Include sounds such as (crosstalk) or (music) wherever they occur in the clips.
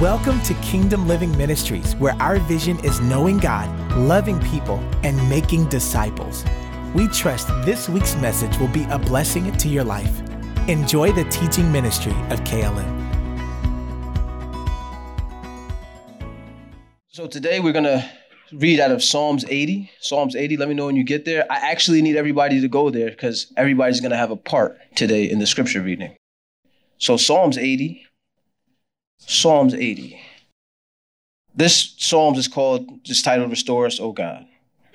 Welcome to Kingdom Living Ministries, where our vision is knowing God, loving people, and making disciples. We trust this week's message will be a blessing to your life. Enjoy the teaching ministry of KLM. So today we're going to read out of Psalms 80. Psalms 80, let me know when you get there. I actually need everybody to go there because everybody's going to have a part today in the scripture reading. So Psalms 80. Psalms 80. This Psalms is called, just titled Restore Us, O God,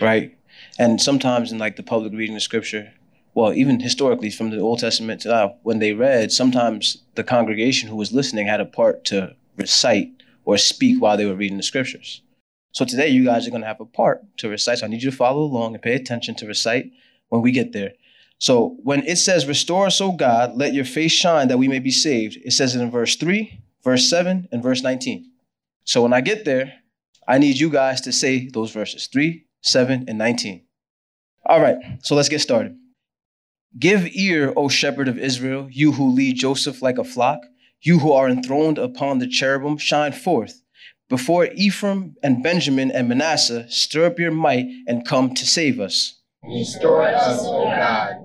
right? And sometimes in like the public reading of scripture, well, even historically from the Old Testament to now, when they read, sometimes the congregation who was listening had a part to recite or speak while they were reading the scriptures. So today you guys are going to have a part to recite. So I need you to follow along and pay attention to recite when we get there. So when it says, Restore us, O God, let your face shine that we may be saved, it says it in verse 3, verse 7, and verse 19. So when I get there, I need you guys to say those verses 3, 7, and 19. All right, so let's get started. Give ear, O shepherd of Israel, you who lead Joseph like a flock, you who are enthroned upon the cherubim, shine forth. Before Ephraim and Benjamin and Manasseh, stir up your might and come to save us. Restore us, O God.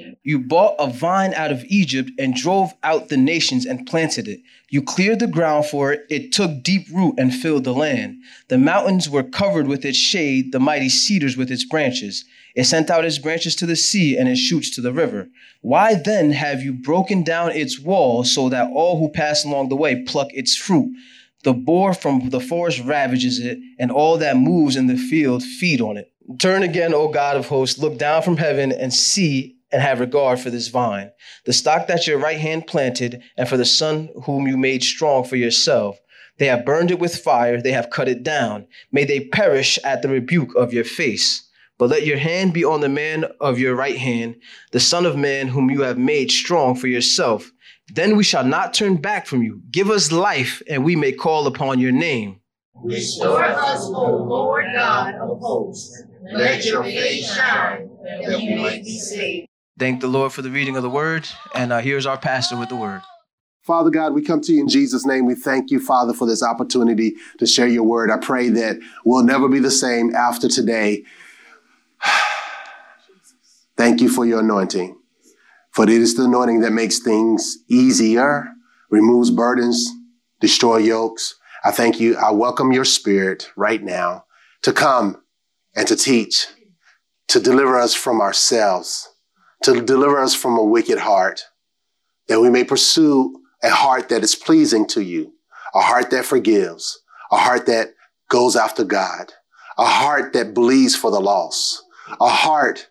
You bought a vine out of Egypt and drove out the nations and planted it. You cleared the ground for it. It took deep root and filled the land. The mountains were covered with its shade, the mighty cedars with its branches. It sent out its branches to the sea and its shoots to the river. Why then have you broken down its walls so that all who pass along the way pluck its fruit? The boar from the forest ravages it, and all that moves in the field feed on it. Turn again, O God of hosts, look down from heaven and see and have regard for this vine, the stock that your right hand planted, and for the son whom you made strong for yourself. They have burned it with fire, they have cut it down. May they perish at the rebuke of your face. But let your hand be on the man of your right hand, the Son of Man whom you have made strong for yourself. Then we shall not turn back from you. Give us life, and we may call upon your name. Restore us, O Lord God of hosts. Let your face shine that we may be saved. Thank the Lord for the reading of the word. And uh, here's our pastor with the word. Father God, we come to you in Jesus' name. We thank you, Father, for this opportunity to share your word. I pray that we'll never be the same after today. (sighs) thank you for your anointing, for it is the anointing that makes things easier, removes burdens, destroy yokes. I thank you. I welcome your spirit right now to come and to teach, to deliver us from ourselves to deliver us from a wicked heart, that we may pursue a heart that is pleasing to you, a heart that forgives, a heart that goes after God, a heart that bleeds for the lost, a heart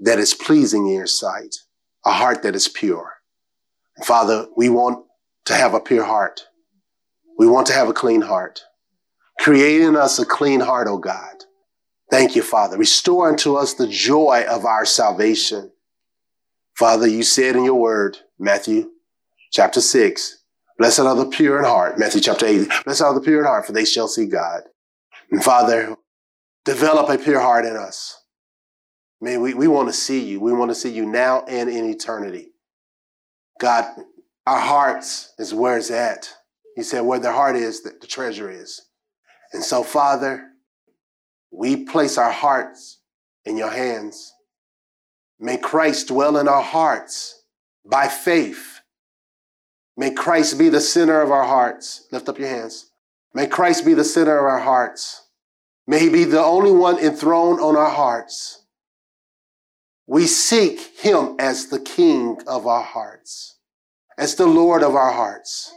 that is pleasing in your sight, a heart that is pure. Father, we want to have a pure heart. We want to have a clean heart. Create in us a clean heart, O God. Thank you, Father. Restore unto us the joy of our salvation. Father, you said in your word, Matthew chapter 6, blessed are the pure in heart, Matthew chapter 8, blessed are the pure in heart, for they shall see God. And Father, develop a pure heart in us. Man, we, we want to see you. We want to see you now and in eternity. God, our hearts is where it's at. You said, where the heart is, that the treasure is. And so, Father, we place our hearts in your hands. May Christ dwell in our hearts by faith. May Christ be the center of our hearts. Lift up your hands. May Christ be the center of our hearts. May he be the only one enthroned on our hearts. We seek him as the king of our hearts, as the Lord of our hearts.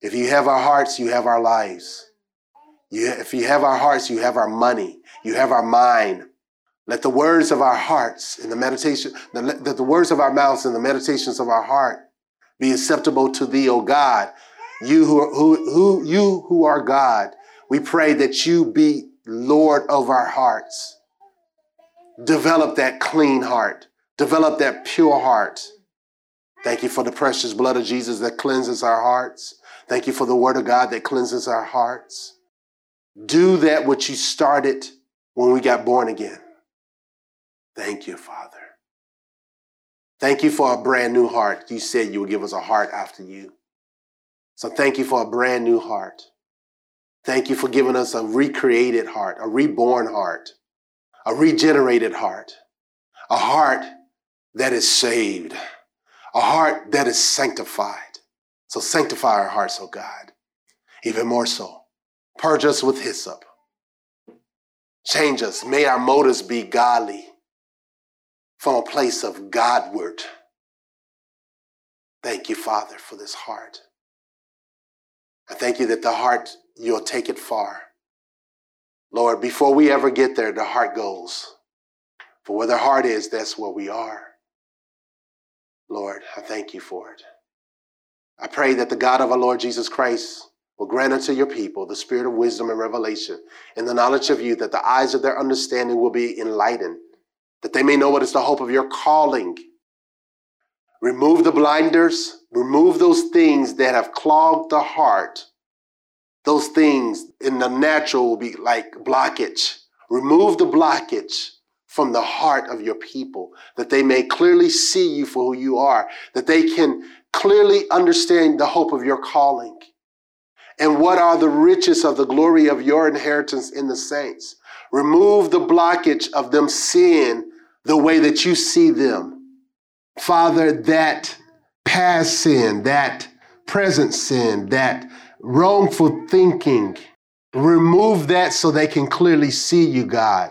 If you have our hearts, you have our lives. You, if you have our hearts, you have our money, you have our mind, let the words of our hearts and the meditation, let the, the words of our mouths and the meditations of our heart be acceptable to thee, O God. You who, who, who, you who are God, we pray that you be Lord of our hearts. develop that clean heart, develop that pure heart. Thank you for the precious blood of Jesus that cleanses our hearts. Thank you for the word of God that cleanses our hearts. Do that which you started when we got born again. Thank you, Father. Thank you for a brand new heart. You said you would give us a heart after you. So thank you for a brand new heart. Thank you for giving us a recreated heart, a reborn heart, a regenerated heart, a heart that is saved, a heart that is sanctified. So sanctify our hearts, oh God, even more so. Purge us with hyssop. Change us. May our motives be godly from a place of Godward. Thank you, Father, for this heart. I thank you that the heart, you'll take it far. Lord, before we ever get there, the heart goes. For where the heart is, that's where we are. Lord, I thank you for it. I pray that the God of our Lord Jesus Christ will grant unto your people the spirit of wisdom and revelation and the knowledge of you, that the eyes of their understanding will be enlightened, that they may know what is the hope of your calling. Remove the blinders, remove those things that have clogged the heart. Those things in the natural will be like blockage. Remove the blockage from the heart of your people, that they may clearly see you for who you are, that they can clearly understand the hope of your calling. And what are the riches of the glory of your inheritance in the saints? Remove the blockage of them seeing the way that you see them. Father, that past sin, that present sin, that wrongful thinking, remove that so they can clearly see you, God.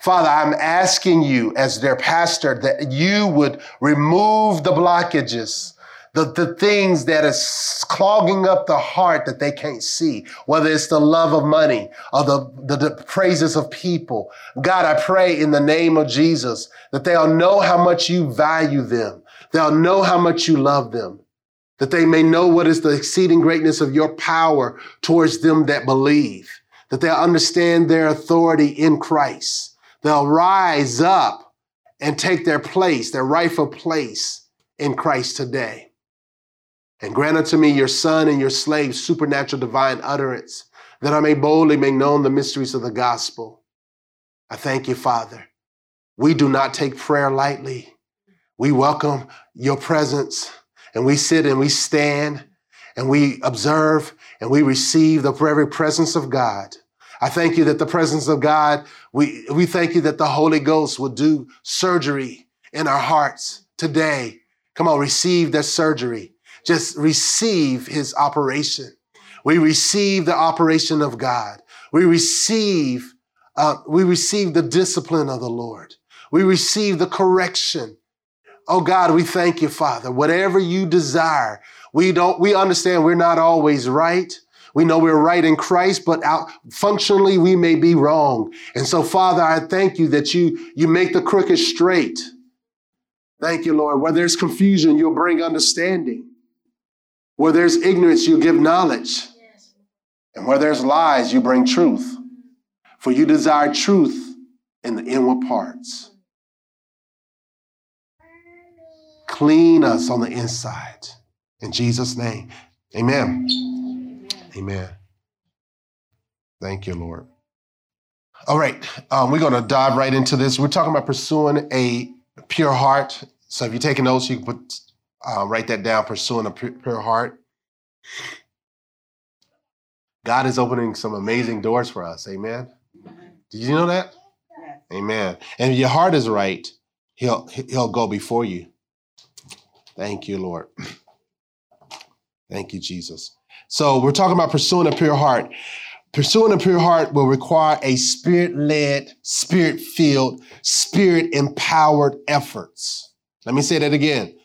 Father, I'm asking you as their pastor that you would remove the blockages, the, the things that is clogging up the heart that they can't see, whether it's the love of money or the, the, the praises of people. God, I pray in the name of Jesus that they'll know how much you value them. They'll know how much you love them that they may know what is the exceeding greatness of your power towards them that believe, that they'll understand their authority in Christ, they'll rise up and take their place, their rightful place in Christ today. And grant unto me, your son and your slave, supernatural divine utterance, that I may boldly make known the mysteries of the gospel. I thank you, Father. We do not take prayer lightly. We welcome your presence and we sit and we stand and we observe and we receive the very presence of God. I thank you that the presence of God, we, we thank you that the Holy Ghost will do surgery in our hearts today. Come on, receive that surgery. Just receive his operation. We receive the operation of God. We receive, uh, we receive the discipline of the Lord. We receive the correction. Oh God, we thank you, Father. Whatever you desire, we don't, we understand we're not always right. We know we're right in Christ, but out functionally we may be wrong. And so, Father, I thank you that you, you make the crooked straight. Thank you, Lord. Where there's confusion, you'll bring understanding. Where there's ignorance, you give knowledge. And where there's lies, you bring truth. For you desire truth in the inward parts. Clean us on the inside. In Jesus' name, amen. Amen. Thank you, Lord. All right, um, we're going to dive right into this. We're talking about pursuing a pure heart. So if you're taking notes, you can put uh, write that down. Pursuing a pure heart. God is opening some amazing doors for us. Amen. Did you know that? Amen. And if your heart is right, He'll He'll go before you. Thank you, Lord. (clears throat) Thank you, Jesus. So we're talking about pursuing a pure heart. Pursuing a pure heart will require a spirit led, spirit filled, spirit empowered efforts. Let me say that again.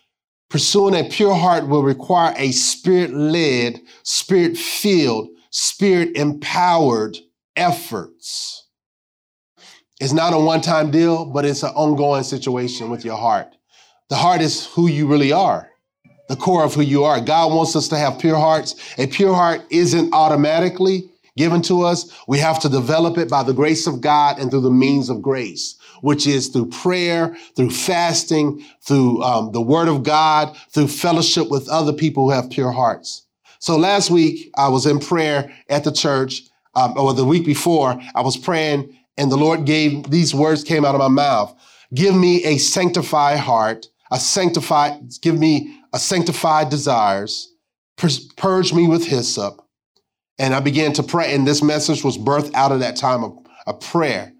Pursuing a pure heart will require a spirit led, spirit filled, spirit empowered efforts. It's not a one time deal, but it's an ongoing situation with your heart. The heart is who you really are, the core of who you are. God wants us to have pure hearts. A pure heart isn't automatically, given to us. We have to develop it by the grace of God and through the means of grace, which is through prayer, through fasting, through um, the word of God, through fellowship with other people who have pure hearts. So last week I was in prayer at the church, um, or the week before I was praying and the Lord gave these words came out of my mouth. Give me a sanctified heart, a sanctified, give me a sanctified desires, purge me with hyssop. And I began to pray. And this message was birthed out of that time of, of prayer.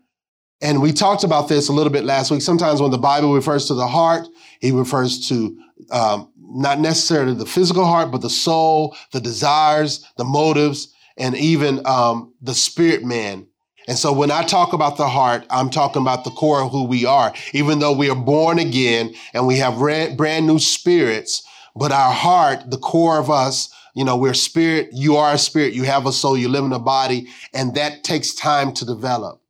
And we talked about this a little bit last week. Sometimes when the Bible refers to the heart, he refers to um, not necessarily the physical heart, but the soul, the desires, the motives, and even um, the spirit man. And so when I talk about the heart, I'm talking about the core of who we are. Even though we are born again and we have brand new spirits, but our heart, the core of us, you know, we're spirit, you are a spirit, you have a soul, you live in a body, and that takes time to develop.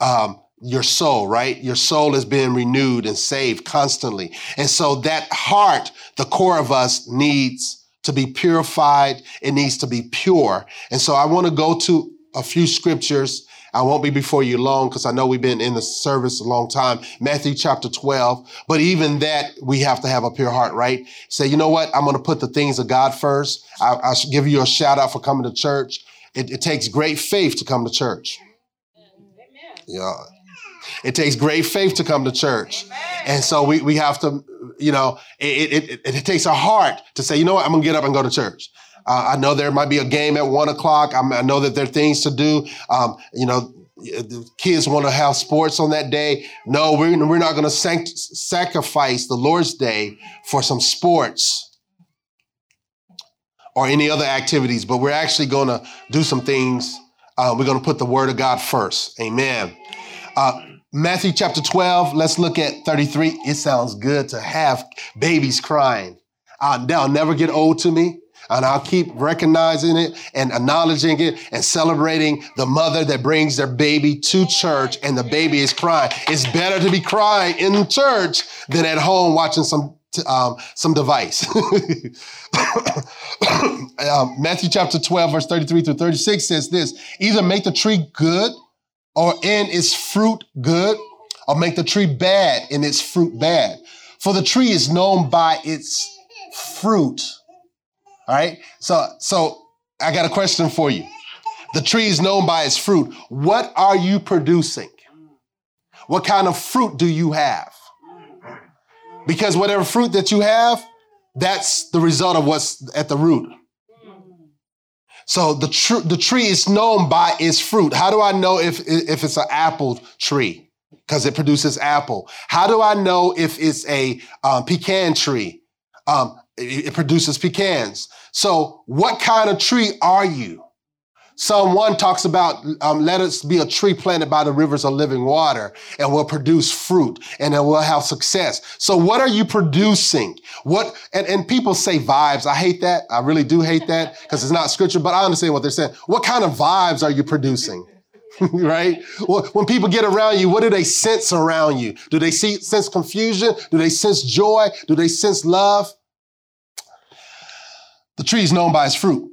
Um, your soul, right? Your soul is being renewed and saved constantly. And so that heart, the core of us needs to be purified. It needs to be pure. And so I want to go to a few scriptures I won't be before you long because I know we've been in the service a long time. Matthew chapter 12. But even that, we have to have a pure heart, right? Say, you know what? I'm going to put the things of God first. I, should give you a shout out for coming to church. It, it takes great faith to come to church. Yeah. It takes great faith to come to church. And so we, we have to, you know, it, it, it, it takes a heart to say, you know what? I'm going to get up and go to church. Uh, I know there might be a game at one o'clock. I'm, i know that there are things to do. Um, you know, the kids want to have sports on that day. No, we're, we're not going to sanct- sacrifice the Lord's Day for some sports or any other activities, but we're actually going to do some things. Uh, we're going to put the word of God first. Amen. Uh, Matthew chapter 12, let's look at 33. It sounds good to have babies crying. Uh, they'll never get old to me. And I'll keep recognizing it and acknowledging it and celebrating the mother that brings their baby to church and the baby is crying. It's better to be crying in church than at home watching some um, some device. (laughs) um, Matthew chapter 12, verse 33 through 36 says this either make the tree good or in its fruit good, or make the tree bad in its fruit bad. For the tree is known by its fruit. All right. So, so I got a question for you. The tree is known by its fruit. What are you producing? What kind of fruit do you have? Because whatever fruit that you have, that's the result of what's at the root. So the, tr- the tree is known by its fruit. How do I know if, if it's an apple tree? Because it produces apple. How do I know if it's a um, pecan tree? Um, it, it produces pecans. So, what kind of tree are you? Psalm 1 talks about um, let us be a tree planted by the rivers of living water and will produce fruit and it will have success. So what are you producing? What, and, and people say vibes. I hate that. I really do hate that because it's not scripture, but I understand what they're saying. What kind of vibes are you producing? (laughs) right? Well, when people get around you, what do they sense around you? Do they see, sense confusion? Do they sense joy? Do they sense love? The tree is known by its fruit.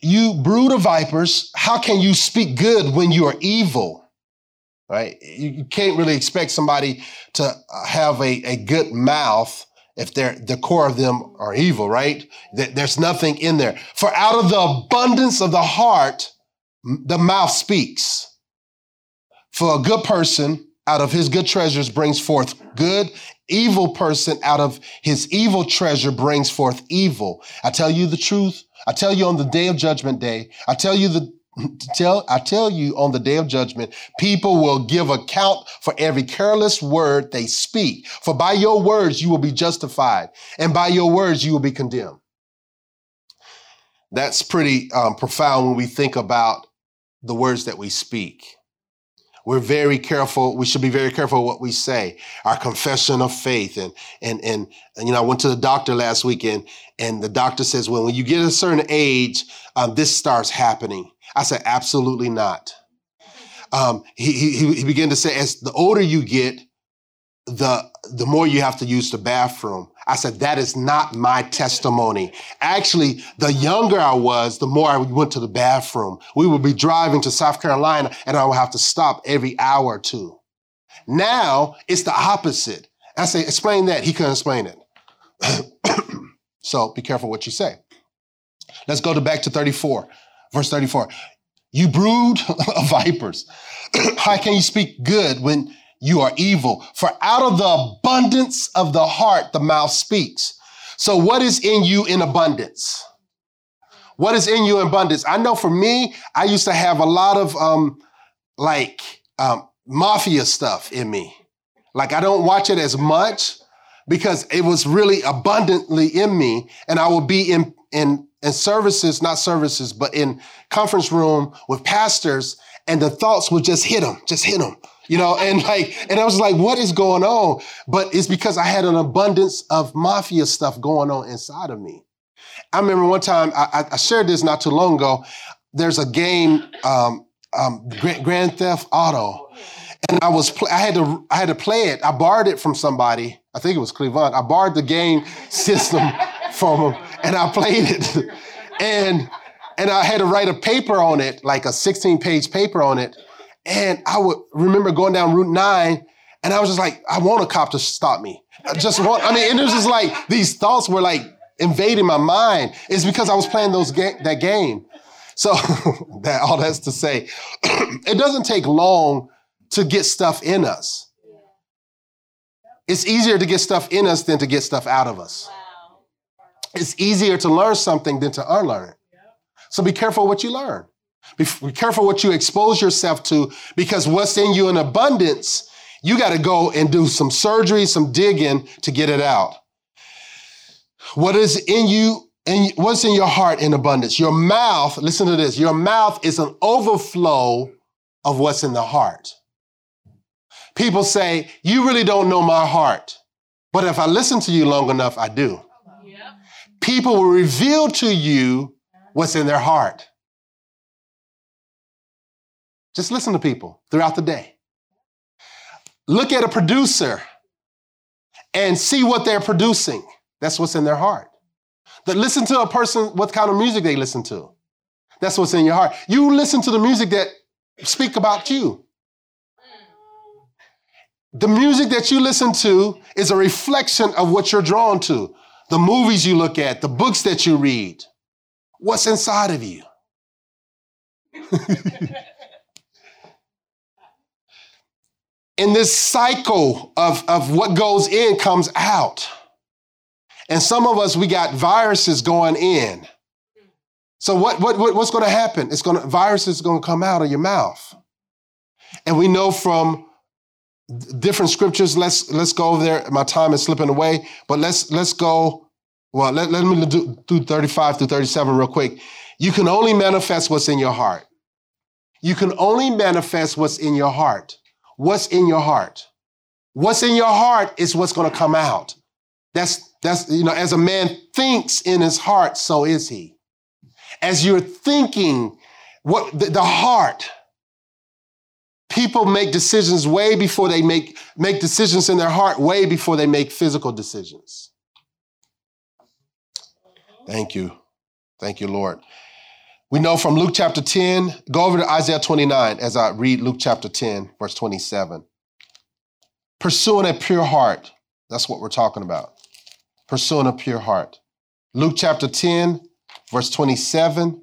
You brood of vipers, how can you speak good when you are evil? Right? You can't really expect somebody to uh, have a, a good mouth if they're the core of them are evil, right? There's nothing in there. For out of the abundance of the heart, the mouth speaks. For a good person, out of his good treasures brings forth good evil person out of his evil treasure brings forth evil. I tell you the truth. I tell you on the day of judgment day. I tell you the tell I tell you on the day of judgment, people will give account for every careless word they speak. For by your words you will be justified, and by your words you will be condemned. That's pretty um, profound when we think about the words that we speak. We're very careful. We should be very careful what we say. Our confession of faith. And, and, and, and you know, I went to the doctor last weekend and the doctor says, well, when you get a certain age, um, this starts happening. I said, absolutely not. Um, he, he, he began to say, as the older you get, the the more you have to use the bathroom. I said, that is not my testimony. Actually, the younger I was, the more I went to the bathroom. We would be driving to South Carolina and I would have to stop every hour or two. Now it's the opposite. I say, explain that. He couldn't explain it. (coughs) so be careful what you say. Let's go to back to 34, verse 34. You brood (laughs) of vipers. (clears throat) How can you speak good when you are evil. For out of the abundance of the heart, the mouth speaks. So, what is in you in abundance? What is in you in abundance? I know for me, I used to have a lot of um, like um, mafia stuff in me. Like, I don't watch it as much because it was really abundantly in me, and I would be in in in services, not services, but in conference room with pastors, and the thoughts would just hit them, just hit them you know, and (laughs) like, and I was like, what is going on? But it's because I had an abundance of mafia stuff going on inside of me. I remember one time I, I shared this not too long ago. There's a game, um, um, Grand Theft Auto, and I was pl- I had to I had to play it. I borrowed it from somebody. I think it was Cleveland. I borrowed the game (laughs) system from him, and I played it. (laughs) and and I had to write a paper on it, like a 16 page paper on it. And I would remember going down Route 9 and I was just like, I want a cop to stop me. I just want, I mean, and it was just like these thoughts were like invading my mind. It's because I was playing those ga- that game. So (laughs) that all that's to say, (clears throat) it doesn't take long to get stuff in us. It's easier to get stuff in us than to get stuff out of us. It's easier to learn something than to unlearn it. So be careful what you learn. Be, be careful what you expose yourself to because what's in you in abundance, you got to go and do some surgery, some digging to get it out. What is in you and what's in your heart in abundance? Your mouth, listen to this, your mouth is an overflow of what's in the heart. People say, You really don't know my heart. But if I listen to you long enough, I do. People will reveal to you what's in their heart. Just listen to people throughout the day. Look at a producer and see what they're producing. That's what's in their heart. But listen to a person, what kind of music they listen to. That's what's in your heart. You listen to the music that speak about you. The music that you listen to is a reflection of what you're drawn to. The movies you look at, the books that you read. What's inside of you? (laughs) in this cycle of, of what goes in comes out. And some of us, we got viruses going in. So what, what, what what's going to happen? It's going to, viruses going to come out of your mouth. And we know from different scriptures, let's, let's go over there. My time is slipping away, but let's, let's go. Well, let, let me do, do 35 through 37 real quick. You can only manifest what's in your heart. You can only manifest what's in your heart what's in your heart. What's in your heart is what's going to come out. That's, that's, you know, as a man thinks in his heart, so is he. As you're thinking, what the, the heart, people make decisions way before they make, make decisions in their heart, way before they make physical decisions. Thank you. Thank you, Lord. We know from Luke chapter 10, go over to Isaiah 29 as I read Luke chapter 10, verse 27. Pursuing a pure heart. That's what we're talking about. Pursuing a pure heart. Luke chapter 10, verse 27.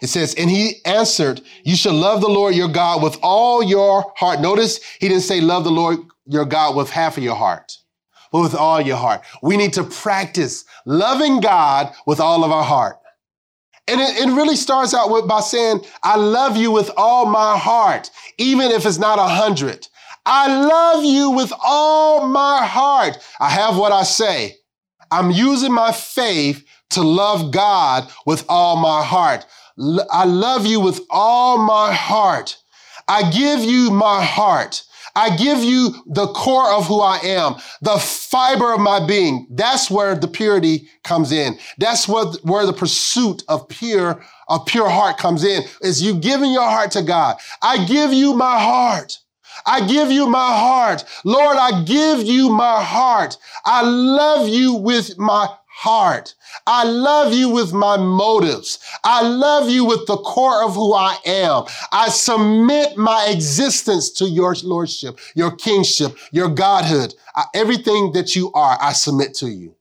It says, And he answered, You shall love the Lord your God with all your heart. Notice he didn't say, Love the Lord your God with half of your heart, but with all your heart. We need to practice loving God with all of our heart. And it, it, really starts out with by saying, I love you with all my heart, even if it's not a hundred. I love you with all my heart. I have what I say. I'm using my faith to love God with all my heart. I love you with all my heart. I give you my heart. I give you the core of who I am, the fiber of my being. That's where the purity comes in. That's what, where the pursuit of pure, of pure heart comes in, is you giving your heart to God. I give you my heart. I give you my heart. Lord, I give you my heart. I love you with my heart. I love you with my motives. I love you with the core of who I am. I submit my existence to your lordship, your kingship, your godhood. I, everything that you are, I submit to you.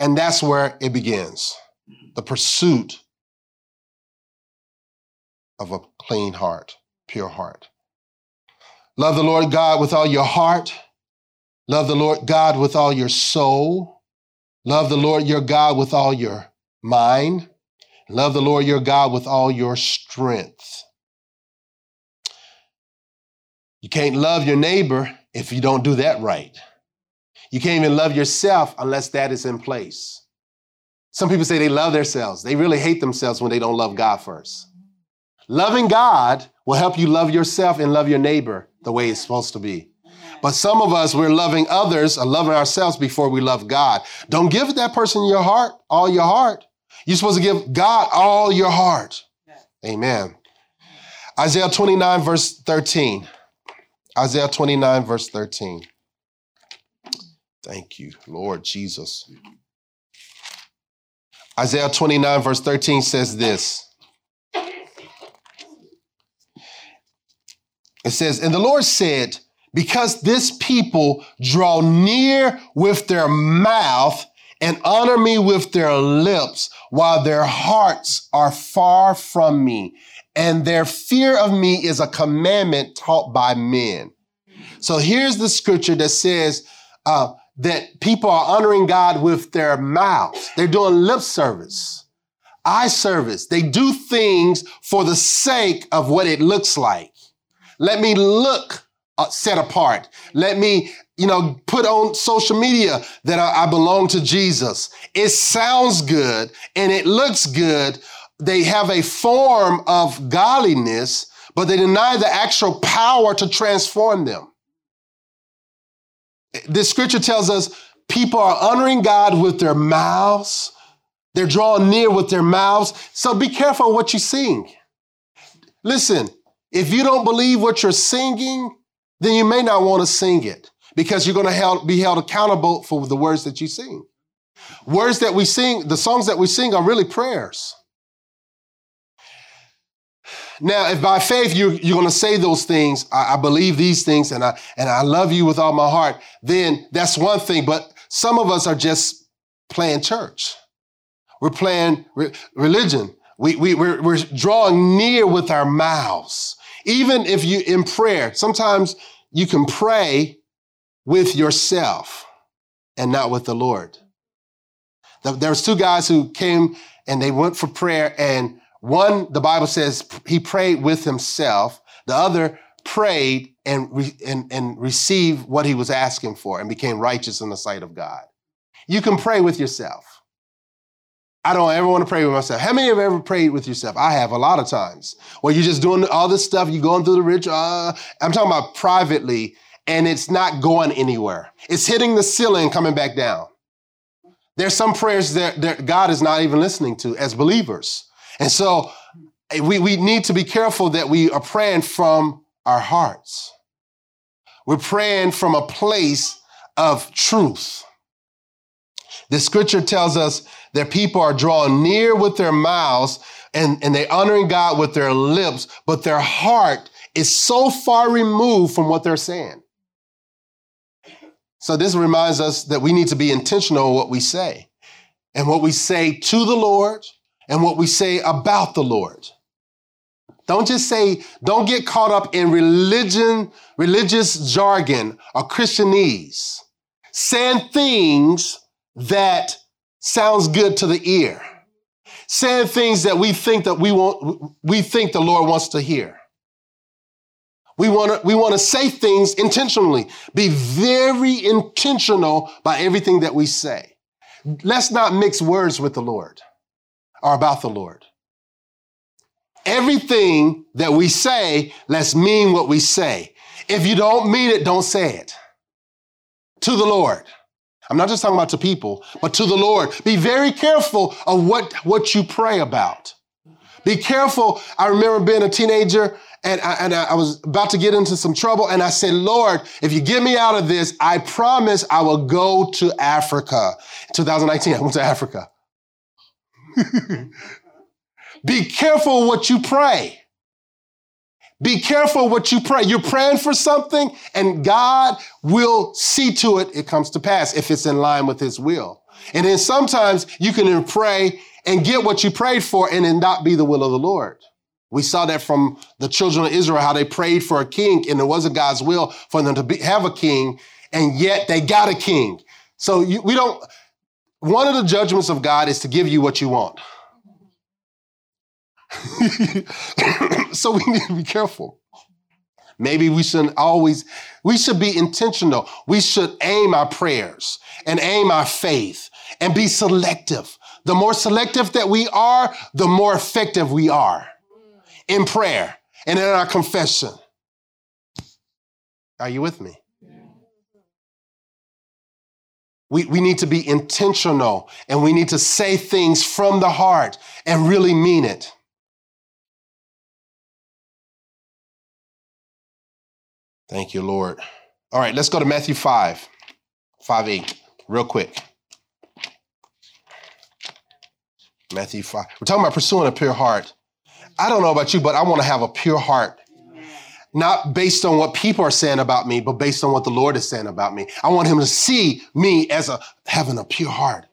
And that's where it begins the pursuit of a clean heart, pure heart. Love the Lord God with all your heart. Love the Lord God with all your soul Love the Lord your God with all your mind. Love the Lord your God with all your strength. You can't love your neighbor if you don't do that right. You can't even love yourself unless that is in place. Some people say they love themselves. They really hate themselves when they don't love God first. Loving God will help you love yourself and love your neighbor the way it's supposed to be. But some of us, we're loving others or loving ourselves before we love God. Don't give that person your heart, all your heart. You're supposed to give God all your heart. Amen. Isaiah 29, verse 13. Isaiah 29, verse 13. Thank you, Lord Jesus. Isaiah 29, verse 13 says this. It says, And the Lord said, because this people draw near with their mouth and honor me with their lips, while their hearts are far from me. And their fear of me is a commandment taught by men. So here's the scripture that says uh, that people are honoring God with their mouths. They're doing lip service, eye service. They do things for the sake of what it looks like. Let me look uh, set apart. Let me, you know, put on social media that I, I belong to Jesus. It sounds good and it looks good. They have a form of godliness, but they deny the actual power to transform them. This scripture tells us people are honoring God with their mouths. They're drawing near with their mouths. So be careful what you sing. Listen, if you don't believe what you're singing, then you may not want to sing it because you're going to be held accountable for the words that you sing. Words that we sing, the songs that we sing are really prayers. Now, if by faith you're, you're going to say those things, I, I, believe these things and I, and I love you with all my heart, then that's one thing. But some of us are just playing church. We're playing re- religion. We, we, we're, we're drawing near with our mouths. Even if you in prayer, sometimes you can pray with yourself and not with the Lord. There was two guys who came and they went for prayer and one, the Bible says he prayed with himself. The other prayed and, re- and, and received what he was asking for and became righteous in the sight of God. You can pray with yourself. I don't ever want to pray with myself. How many have ever prayed with yourself? I have a lot of times. Where you're just doing all this stuff, you're going through the ritual. Uh, I'm talking about privately, and it's not going anywhere. It's hitting the ceiling coming back down. There's some prayers that, that God is not even listening to as believers. And so eh, we, we need to be careful that we are praying from our hearts. We're praying from a place of truth. The scripture tells us their people are drawing near with their mouths and, and they're honoring God with their lips, but their heart is so far removed from what they're saying. So this reminds us that we need to be intentional in what we say and what we say to the Lord and what we say about the Lord. Don't just say, don't get caught up in religion, religious jargon or Christianese. Saying things that sounds good to the ear. Saying things that we think that we want, we think the Lord wants to hear. We want to, we want to say things intentionally. Be very intentional by everything that we say. Let's not mix words with the Lord or about the Lord. Everything that we say, let's mean what we say. If you don't mean it, don't say it. To the Lord. I'm not just talking about to people, but to the Lord. Be very careful of what, what you pray about. Be careful. I remember being a teenager and I, and I was about to get into some trouble. And I said, Lord, if you get me out of this, I promise I will go to Africa. In 2019, I went to Africa. (laughs) Be careful what you pray. Be careful what you pray. You're praying for something and God will see to it it comes to pass if it's in line with his will. And then sometimes you can pray and get what you prayed for and it not be the will of the Lord. We saw that from the children of Israel, how they prayed for a king and it wasn't God's will for them to be, have a king, and yet they got a king. So you, we don't, one of the judgments of God is to give you what you want. (laughs) so we need to be careful. Maybe we shouldn't always, we should be intentional. We should aim our prayers and aim our faith and be selective. The more selective that we are, the more effective we are in prayer and in our confession. Are you with me? We, we need to be intentional and we need to say things from the heart and really mean it. Thank you, Lord. All right, let's go to Matthew 5, 5 8, real quick. Matthew 5. We're talking about pursuing a pure heart. I don't know about you, but I want to have a pure heart. Not based on what people are saying about me, but based on what the Lord is saying about me. I want him to see me as a having a pure heart.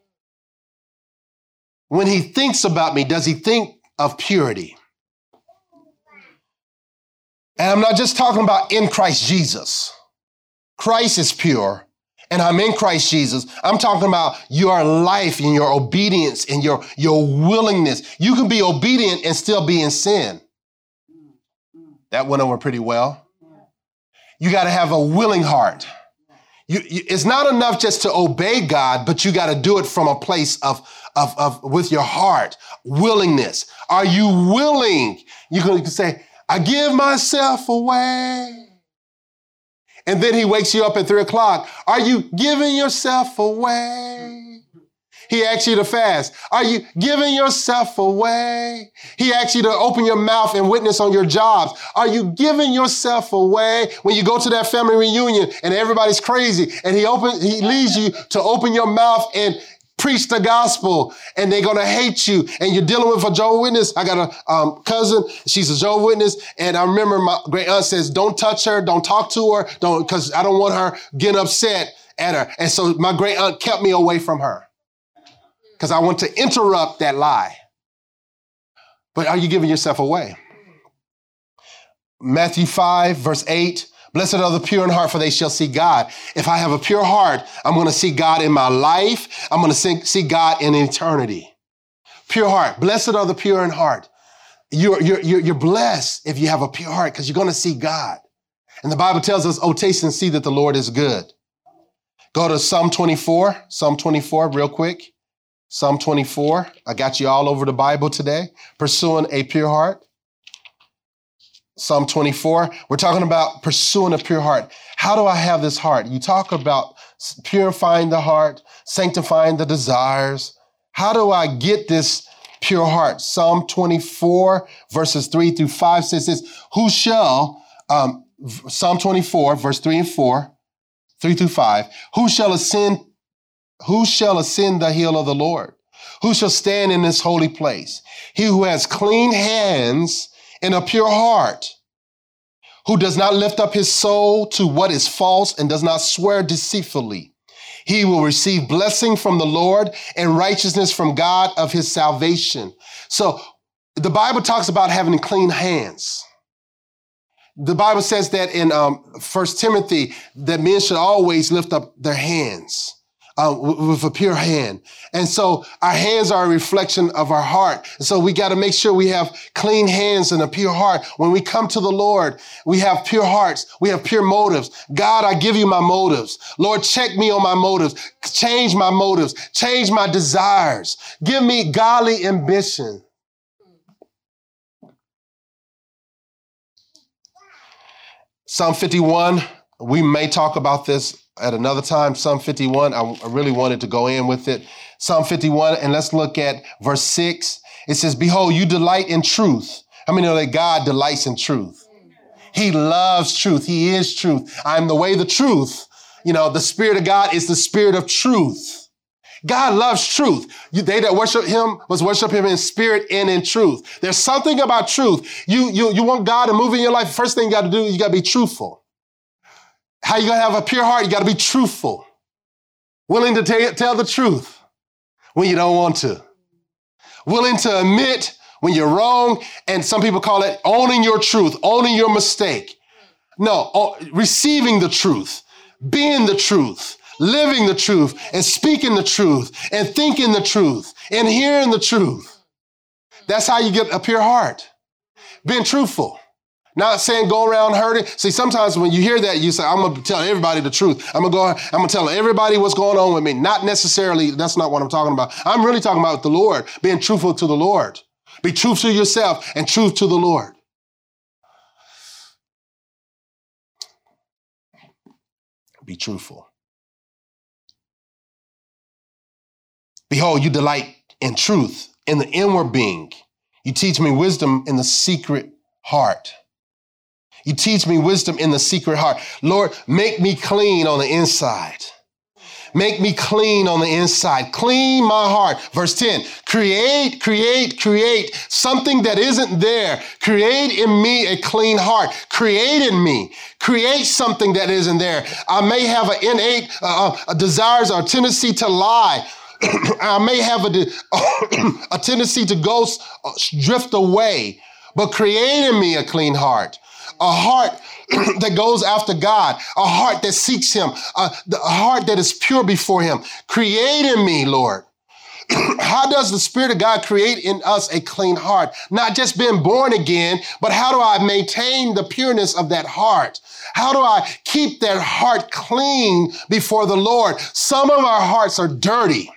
When he thinks about me, does he think of purity? And I'm not just talking about in Christ Jesus. Christ is pure, and I'm in Christ Jesus. I'm talking about your life and your obedience and your, your willingness. You can be obedient and still be in sin. That went over pretty well. You got to have a willing heart. You, you, it's not enough just to obey God, but you got to do it from a place of, of, of with your heart, willingness. Are you willing? You can say, I give myself away. And then he wakes you up at three o'clock. Are you giving yourself away? He asks you to fast. Are you giving yourself away? He asks you to open your mouth and witness on your jobs. Are you giving yourself away when you go to that family reunion and everybody's crazy and he opens, he leads you to open your mouth and preach the gospel and they're going to hate you and you're dealing with a Jehovah Witness. I got a um, cousin, she's a Jehovah Witness. And I remember my great aunt says, don't touch her, don't talk to her, don't, cause I don't want her getting upset at her. And so my great aunt kept me away from her because I want to interrupt that lie. But are you giving yourself away? Matthew 5 verse 8, Blessed are the pure in heart, for they shall see God. If I have a pure heart, I'm going to see God in my life. I'm going to see God in eternity. Pure heart. Blessed are the pure in heart. You're, you're, you're blessed if you have a pure heart because you're going to see God. And the Bible tells us, oh, taste and see that the Lord is good. Go to Psalm 24, Psalm 24, real quick. Psalm 24. I got you all over the Bible today. Pursuing a pure heart. Psalm 24. We're talking about pursuing a pure heart. How do I have this heart? You talk about purifying the heart, sanctifying the desires. How do I get this pure heart? Psalm 24, verses 3 through 5 says this Who shall, um, Psalm 24, verse 3 and 4, 3 through 5, who shall ascend, who shall ascend the hill of the Lord? Who shall stand in this holy place? He who has clean hands and a pure heart, who does not lift up his soul to what is false and does not swear deceitfully. He will receive blessing from the Lord and righteousness from God of his salvation. So the Bible talks about having clean hands. The Bible says that in um, 1 Timothy that men should always lift up their hands uh, with a pure hand. And so our hands are a reflection of our heart. And so we got to make sure we have clean hands and a pure heart. When we come to the Lord, we have pure hearts. We have pure motives. God, I give you my motives. Lord, check me on my motives. Change my motives. Change my desires. Give me godly ambition. Psalm 51, we may talk about this at another time, Psalm 51. I, I really wanted to go in with it. Psalm 51, and let's look at verse 6. It says, Behold, you delight in truth. How many know that God delights in truth? He loves truth. He is truth. I'm the way, the truth. You know, the Spirit of God is the Spirit of truth. God loves truth. You, they that worship Him must worship Him in spirit and in truth. There's something about truth. You, you, you want God to move in your life. First thing you got to do, you got to be truthful. How you gonna have a pure heart? You got to be truthful, willing to t- tell the truth when you don't want to, willing to admit when you're wrong, and some people call it owning your truth, owning your mistake. No, receiving the truth, being the truth, living the truth, and speaking the truth, and thinking the truth, and hearing the truth. That's how you get a pure heart. Being truthful. Not saying go around hurting. See, sometimes when you hear that, you say, I'm gonna tell everybody the truth. I'm gonna go, I'm gonna tell everybody what's going on with me. Not necessarily, that's not what I'm talking about. I'm really talking about the Lord, being truthful to the Lord. Be truth to yourself and truth to the Lord. Be truthful. Behold, you delight in truth in the inward being. You teach me wisdom in the secret heart. You teach me wisdom in the secret heart. Lord, make me clean on the inside. Make me clean on the inside. Clean my heart. Verse 10 create, create, create something that isn't there. Create in me a clean heart. Create in me. Create something that isn't there. I may have an innate uh, uh a desires or tendency to lie. (clears throat) I may have a, (clears throat) a tendency to go uh, drift away, but create in me a clean heart a heart (clears throat) that goes after God, a heart that seeks Him, a, a heart that is pure before Him. Create in me, Lord. (clears throat) how does the Spirit of God create in us a clean heart? Not just being born again, but how do I maintain the pureness of that heart? How do I keep that heart clean before the Lord? Some of our hearts are dirty.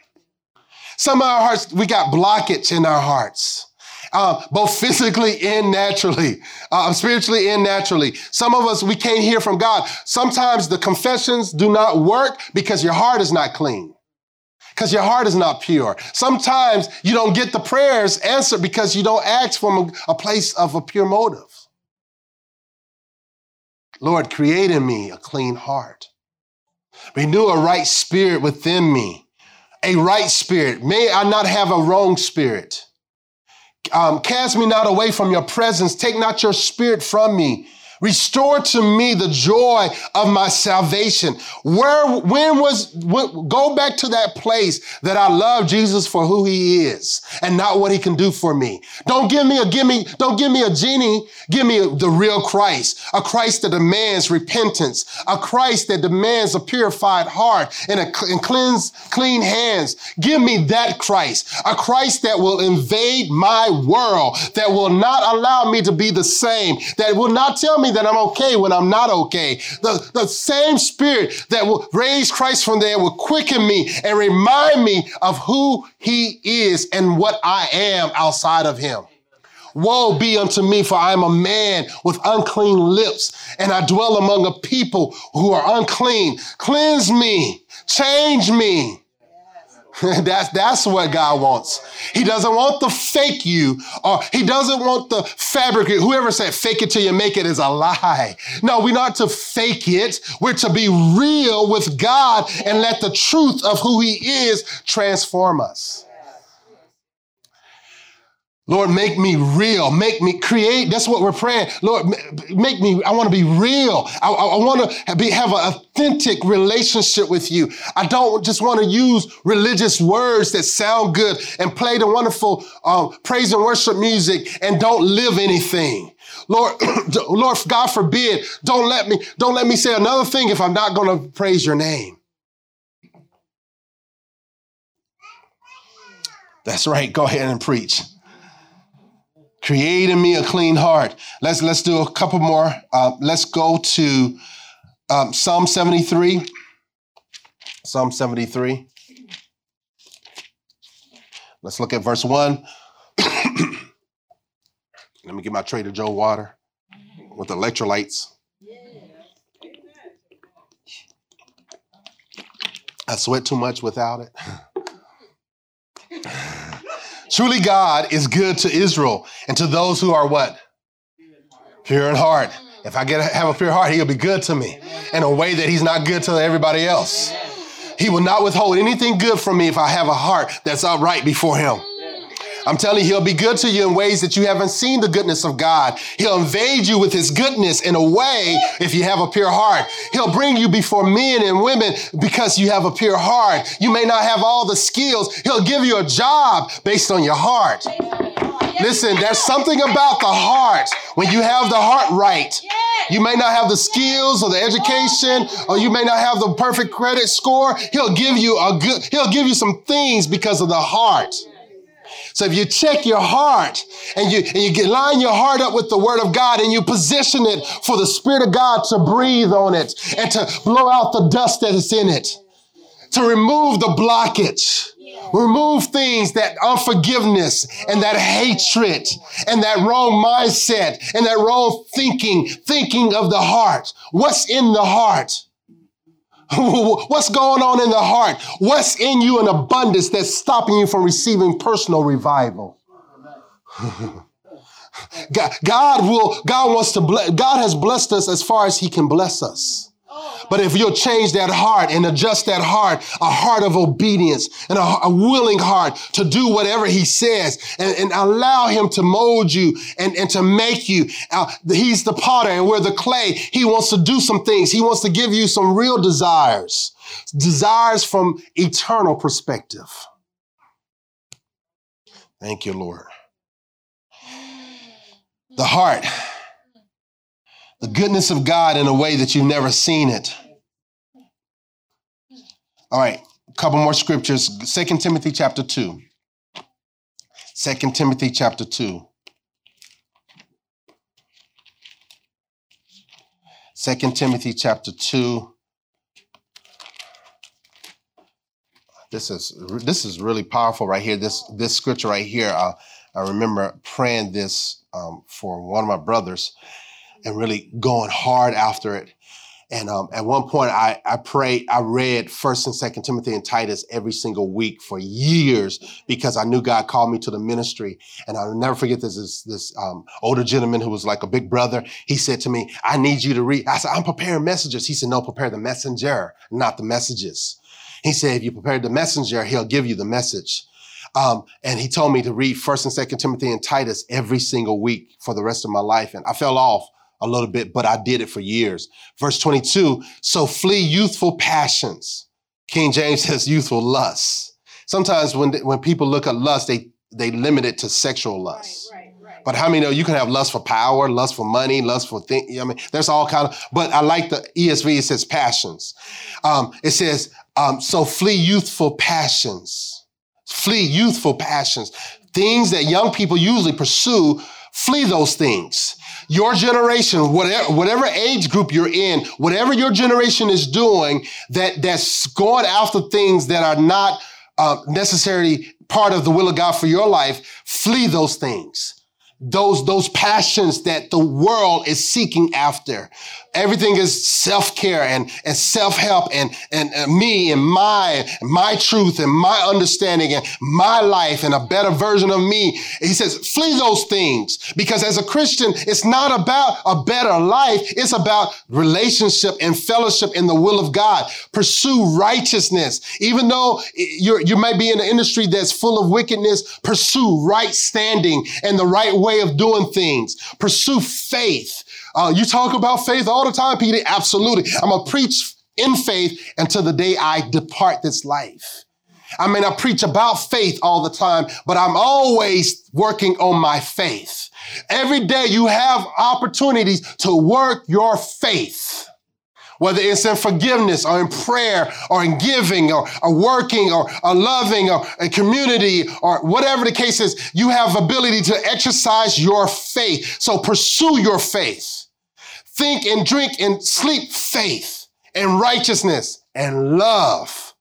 Some of our hearts, we got blockage in our hearts uh, both physically and naturally, uh, spiritually and naturally. Some of us, we can't hear from God. Sometimes the confessions do not work because your heart is not clean. Because your heart is not pure. Sometimes you don't get the prayers answered because you don't ask from a, a place of a pure motive. Lord, create in me a clean heart. Renew a right spirit within me. A right spirit. May I not have a wrong spirit. Um, cast me not away from your presence. Take not your spirit from me. Restore to me the joy of my salvation. Where, when was, when, go back to that place that I love Jesus for who he is and not what he can do for me. Don't give me a, give me, don't give me a genie. Give me a, the real Christ, a Christ that demands repentance, a Christ that demands a purified heart and, a, and cleanse, clean hands. Give me that Christ, a Christ that will invade my world, that will not allow me to be the same, that will not tell me that I'm okay when I'm not okay. The, the same spirit that will raise Christ from there will quicken me and remind me of who he is and what I am outside of him. Woe be unto me, for I am a man with unclean lips, and I dwell among a people who are unclean. Cleanse me, change me. (laughs) that's, that's what God wants. He doesn't want the fake you, or he doesn't want the fabric. Whoever said fake it till you make it is a lie. No, we're not to fake it. We're to be real with God and let the truth of who he is transform us. Lord, make me real. Make me create. That's what we're praying. Lord, make me, I want to be real. I, I, I want to be, have an authentic relationship with you. I don't just want to use religious words that sound good and play the wonderful uh, praise and worship music and don't live anything. Lord, (clears throat) Lord, God forbid, don't let me, don't let me say another thing if I'm not going to praise your name. That's right. Go ahead and preach. Create in me a clean heart. Let's let's do a couple more. Uh, let's go to um, Psalm 73. Psalm 73. Let's look at verse 1. (coughs) Let me get my Trader Joe water with electrolytes. I sweat too much without it. (laughs) Truly, God is good to Israel and to those who are what? Pure in heart. If I get have a pure heart, he'll be good to me in a way that he's not good to everybody else. He will not withhold anything good from me if I have a heart that's upright before him. I'm telling you, he'll be good to you in ways that you haven't seen the goodness of God. He'll invade you with his goodness in a way if you have a pure heart. He'll bring you before men and women because you have a pure heart. You may not have all the skills. He'll give you a job based on your heart. Listen, there's something about the heart. When you have the heart right, you may not have the skills or the education, or you may not have the perfect credit score. He'll give you a good, he'll give you some things because of the heart. So if you check your heart and you, and you get, line your heart up with the word of God and you position it for the spirit of God to breathe on it and to blow out the dust that is in it, to remove the blockage, remove things that unforgiveness and that hatred and that wrong mindset and that wrong thinking, thinking of the heart. What's in the heart? (laughs) What's going on in the heart? What's in you in abundance that's stopping you from receiving personal revival? (laughs) God, God will, God wants to bless, God has blessed us as far as he can bless us. But if you'll change that heart and adjust that heart, a heart of obedience and a, a willing heart to do whatever he says and, and, allow him to mold you and, and to make you. Uh, he's the potter and we're the clay. He wants to do some things. He wants to give you some real desires, desires from eternal perspective. Thank you, Lord. The heart the goodness of God in a way that you've never seen it. All right, a couple more scriptures. Second Timothy chapter 2. Second Timothy chapter 2. Second Timothy chapter 2. This is this is really powerful right here. This this scripture right here. Uh, I remember praying this um, for one of my brothers, and really going hard after it. And um, at one point, I, I prayed, I read First and Second Timothy and Titus every single week for years because I knew God called me to the ministry. And I'll never forget this this, this um, older gentleman who was like a big brother. He said to me, "I need you to read." I said, "I'm preparing messages." He said, "No, prepare the messenger, not the messages." He said, "If you prepare the messenger, he'll give you the message." Um, and he told me to read First and Second Timothy and Titus every single week for the rest of my life, and I fell off a little bit, but I did it for years. Verse 22, so flee youthful passions. King James (laughs) says youthful lusts. Sometimes when, when people look at lust, they, they limit it to sexual lust. Right, right. But how many know you can have lust for power, lust for money, lust for things? I mean, there's all kind of, but I like the ESV, it says passions. Um, it says, um, so flee youthful passions. Flee youthful passions. Things that young people usually pursue, flee those things. Your generation, whatever, whatever age group you're in, whatever your generation is doing that, that's going after things that are not uh, necessarily part of the will of God for your life, flee those things. Those those passions that the world is seeking after everything is self-care and and self-help and, and and me and my my truth and my understanding and my life and a better version of me. He says flee those things. Because as a christian it's not about a better life. It's about relationship and fellowship in the will of god. Pursue righteousness. Even though you you might be in an industry that's full of wickedness pursue right standing and the right way of doing things. Pursue faith. Uh, you talk about faith all the time, Peter. Absolutely. I'm going to preach in faith until the day I depart this life. I mean, I preach about faith all the time, but I'm always working on my faith. Every day you have opportunities to work your faith whether it's in forgiveness or in prayer or in giving or, or working or, or loving or a community or whatever the case is, you have ability to exercise your faith. So pursue your faith. Think and drink and sleep faith and righteousness and love.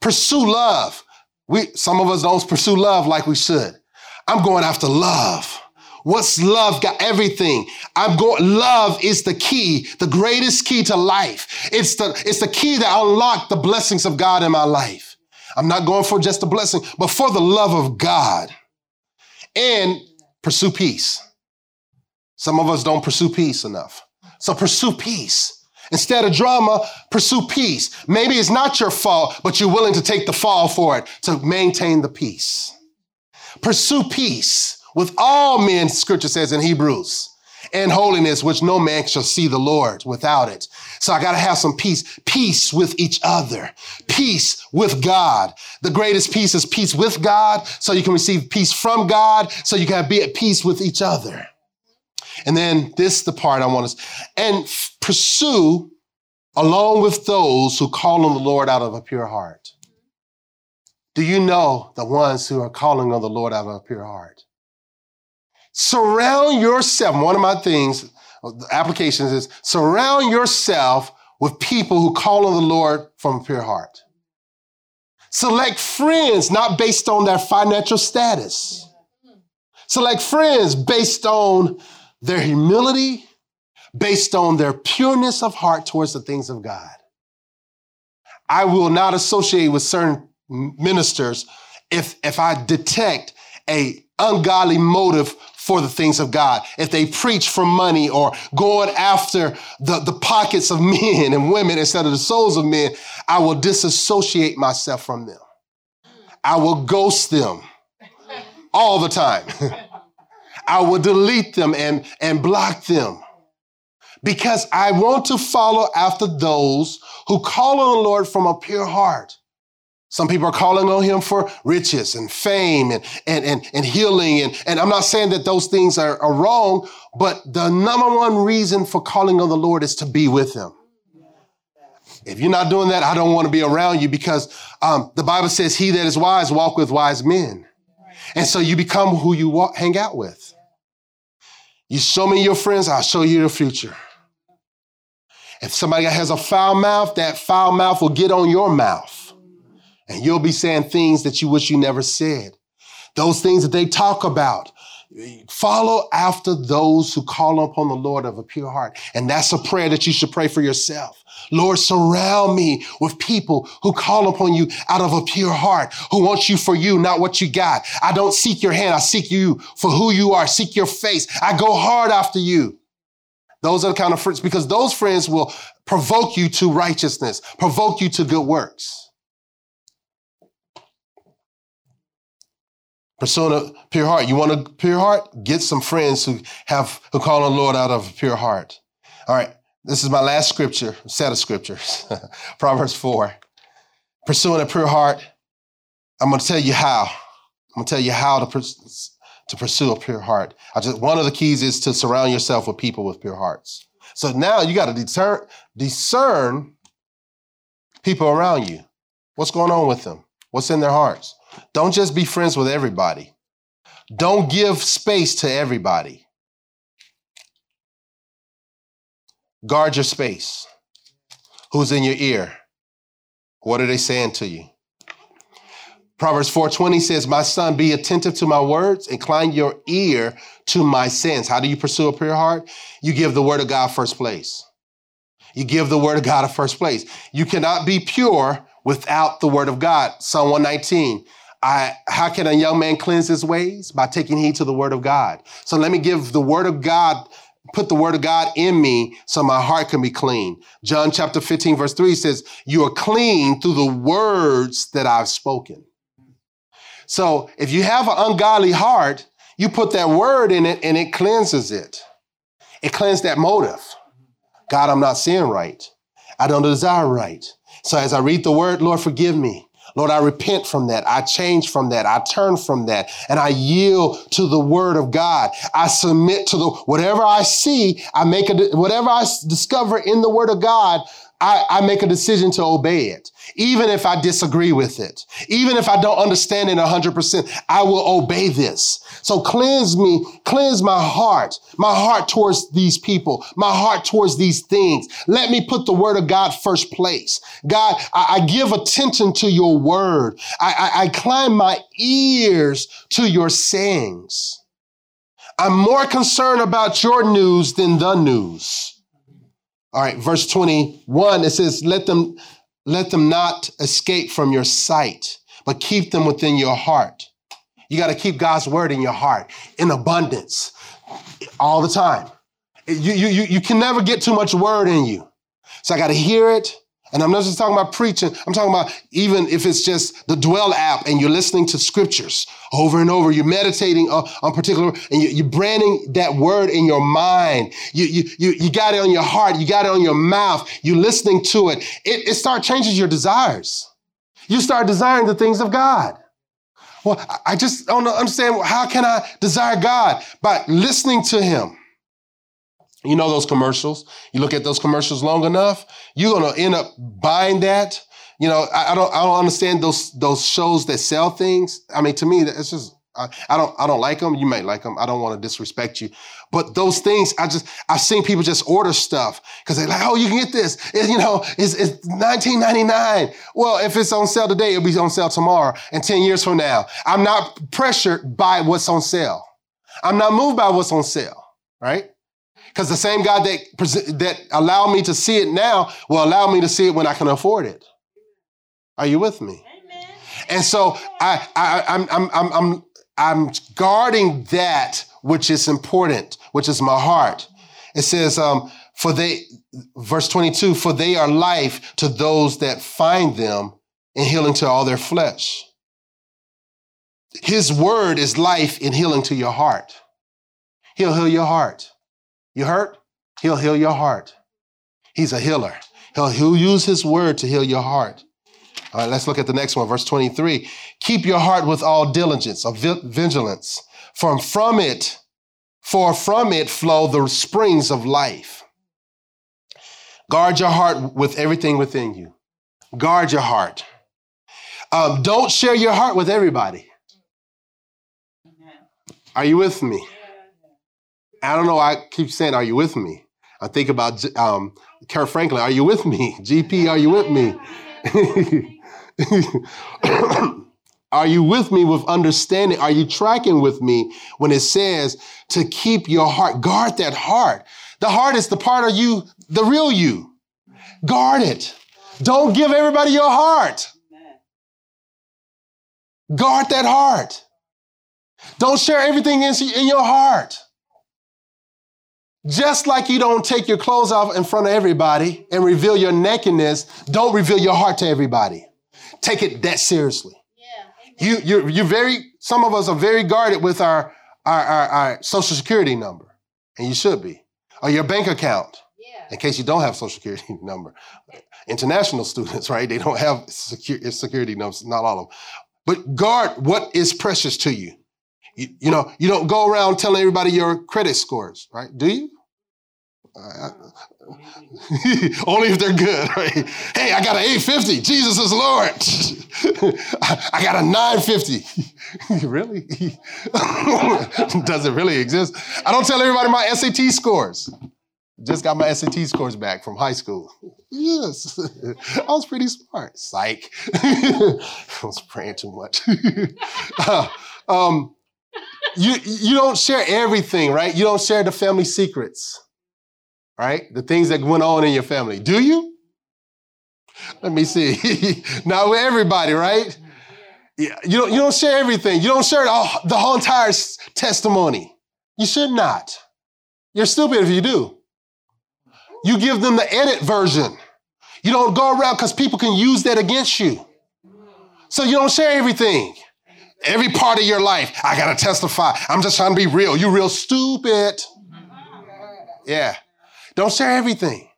Pursue love. We, some of us don't pursue love like we should. I'm going after love. What's love got everything. I'm going, love is the key, the greatest key to life. It's the, it's the key that unlock the blessings of God in my life. I'm not going for just a blessing, but for the love of God and pursue peace. Some of us don't pursue peace enough. So pursue peace. Instead of drama, pursue peace. Maybe it's not your fault, but you're willing to take the fall for it to maintain the peace. Pursue peace with all men, scripture says in Hebrews, and holiness, which no man shall see the Lord without it. So I got to have some peace, peace with each other, peace with God. The greatest peace is peace with God, so you can receive peace from God, so you can be at peace with each other. And then this the part I want to, and f- pursue along with those who call on the Lord out of a pure heart. Do you know the ones who are calling on the Lord out of a pure heart? Surround yourself. One of my things, applications is surround yourself with people who call on the Lord from a pure heart. Select friends not based on their financial status. Select friends based on their humility, based on their pureness of heart towards the things of God. I will not associate with certain ministers if, if I detect a ungodly motive for the things of God. If they preach for money or going after the, the pockets of (laughs) men and women instead of the souls of men, I will disassociate myself from them. I will ghost them all the time. (laughs) I will delete them and, and block them because I want to follow after those who call on the Lord from a pure heart. Some people are calling on him for riches and fame and, and, and, and healing. And, and I'm not saying that those things are, are wrong, but the number one reason for calling on the Lord is to be with him. If you're not doing that, I don't want to be around you because um, the Bible says, He that is wise walk with wise men. And so you become who you walk, hang out with. You show me your friends, I'll show you the future. If somebody has a foul mouth, that foul mouth will get on your mouth. And you'll be saying things that you wish you never said. Those things that they talk about. Follow after those who call upon the Lord of a pure heart. And that's a prayer that you should pray for yourself. Lord, surround me with people who call upon you out of a pure heart, who want you for you, not what you got. I don't seek your hand. I seek you for who you are. Seek your face. I go hard after you. Those are the kind of friends, because those friends will provoke you to righteousness, provoke you to good works. Persona, pure heart. You want a pure heart? Get some friends who have who call on the Lord out of a pure heart. All right. This is my last scripture, set of scriptures. (laughs) Proverbs 4. Pursuing a pure heart. I'm going to tell you how. I'm going to tell you how to, pers- to pursue a pure heart. I just, one of the keys is to surround yourself with people with pure hearts. So now you got to deter, discern people around you. What's going on with them? What's in their hearts? Don't just be friends with everybody. Don't give space to everybody. Guard your space. Who's in your ear? What are they saying to you? Proverbs 4:20 says, "My son, be attentive to my words, incline your ear to my sins." How do you pursue a pure heart? You give the word of God first place. You give the word of God a first place. You cannot be pure without the word of God. Psalm 119. I, how can a young man cleanse his ways? By taking heed to the word of God. So let me give the word of God, put the word of God in me so my heart can be clean. John chapter 15, verse 3 says, You are clean through the words that I've spoken. So if you have an ungodly heart, you put that word in it and it cleanses it. It cleanses that motive. God, I'm not seeing right. I don't desire right. So as I read the word, Lord, forgive me. Lord, I repent from that. I change from that. I turn from that and I yield to the word of God. I submit to the, whatever I see, I make a, whatever I discover in the word of God, I, I make a decision to obey it. Even if I disagree with it, even if I don't understand it 100%, I will obey this. So cleanse me, cleanse my heart, my heart towards these people, my heart towards these things. Let me put the word of God first place. God, I, I give attention to your word. I, I, I climb my ears to your sayings. I'm more concerned about your news than the news. All right, verse 21, it says, let them, let them not escape from your sight, but keep them within your heart. You got to keep God's word in your heart in abundance all the time. You, you, you, you can never get too much word in you. So I got to hear it. And I'm not just talking about preaching. I'm talking about even if it's just the Dwell app and you're listening to scriptures over and over, you're meditating on, particular, and you, are branding that word in your mind. You, you, you, you got it on your heart. You got it on your mouth. You're listening to it. It, it start changes your desires. You start desiring the things of God. Well, I just don't understand. How can I desire God? By listening to Him. You know those commercials. You look at those commercials long enough, you're gonna end up buying that. You know, I, I don't I don't understand those those shows that sell things. I mean, to me, it's just I, I don't I don't like them. You might like them. I don't want to disrespect you, but those things I just I've seen people just order stuff because they're like, oh, you can get this. It, you know, it's it's 19.99. Well, if it's on sale today, it'll be on sale tomorrow and 10 years from now. I'm not pressured by what's on sale. I'm not moved by what's on sale. Right? Because the same God that, that allowed me to see it now will allow me to see it when I can afford it. Are you with me? Amen. And so I, I, I'm, I'm, I'm, I'm, I'm guarding that which is important, which is my heart. It says, um, for they, verse 22, for they are life to those that find them and healing to all their flesh. His word is life and healing to your heart. He'll heal your heart. You hurt? He'll heal your heart. He's a healer. He'll, he'll use his word to heal your heart. All right, let's look at the next one, verse 23. Keep your heart with all diligence, of vigilance, for from it, for from it flow the springs of life. Guard your heart with everything within you. Guard your heart. Um, don't share your heart with everybody. Are you with me? I don't know. I keep saying, "Are you with me?" I think about um, Kirk Franklin. Are you with me? (laughs) GP, are you with me? (laughs) are you with me with understanding? Are you tracking with me when it says to keep your heart? Guard that heart. The heart is the part of you, the real you. Guard it. Don't give everybody your heart. Guard that heart. Don't share everything in your heart. Just like you don't take your clothes off in front of everybody and reveal your nakedness, don't reveal your heart to everybody. Take it that seriously. Yeah. You, you're, you're very, some of us are very guarded with our, our, our, our social security number, and you should be, or your bank account, yeah. in case you don't have social security (laughs) number. International students, right? They don't have security numbers, not all of them. But guard what is precious to you. You, you know, you don't go around telling everybody your credit scores, right? Do you? (laughs) only if they're good, right? Hey, I got an 850. Jesus is Lord. (laughs) I got a 950. (laughs) really? Does it really exist? I don't tell everybody my SAT scores. Just got my SAT scores back from high school. Yes, I was pretty smart. Psych. I was praying too much. Uh, um, you, you don't share everything, right? You don't share the family secrets right? The things that went on in your family. Do you? Let me see. (laughs) Not with everybody, right? Yeah, you don't, you don't share everything. You don't share the, the whole entire testimony. You should not. You're stupid if you do. You give them the edit version. You don't go around because people can use that against you. So you don't share everything. Every part of your life, I gotta testify. I'm just trying to be real. You real stupid. Yeah. Don't share everything.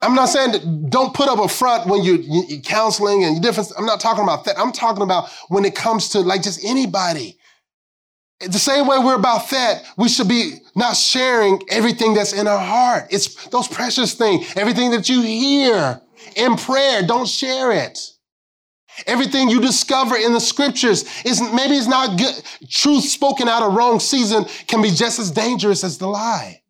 I'm not saying that don't put up a front when you're, you're counseling and different. I'm not talking about that. I'm talking about when it comes to like just anybody. The same way we're about that, we should be not sharing everything that's in our heart. It's those precious things, everything that you hear in prayer, don't share it. Everything you discover in the scriptures is maybe it's not good. Truth spoken out of wrong season can be just as dangerous as the lie.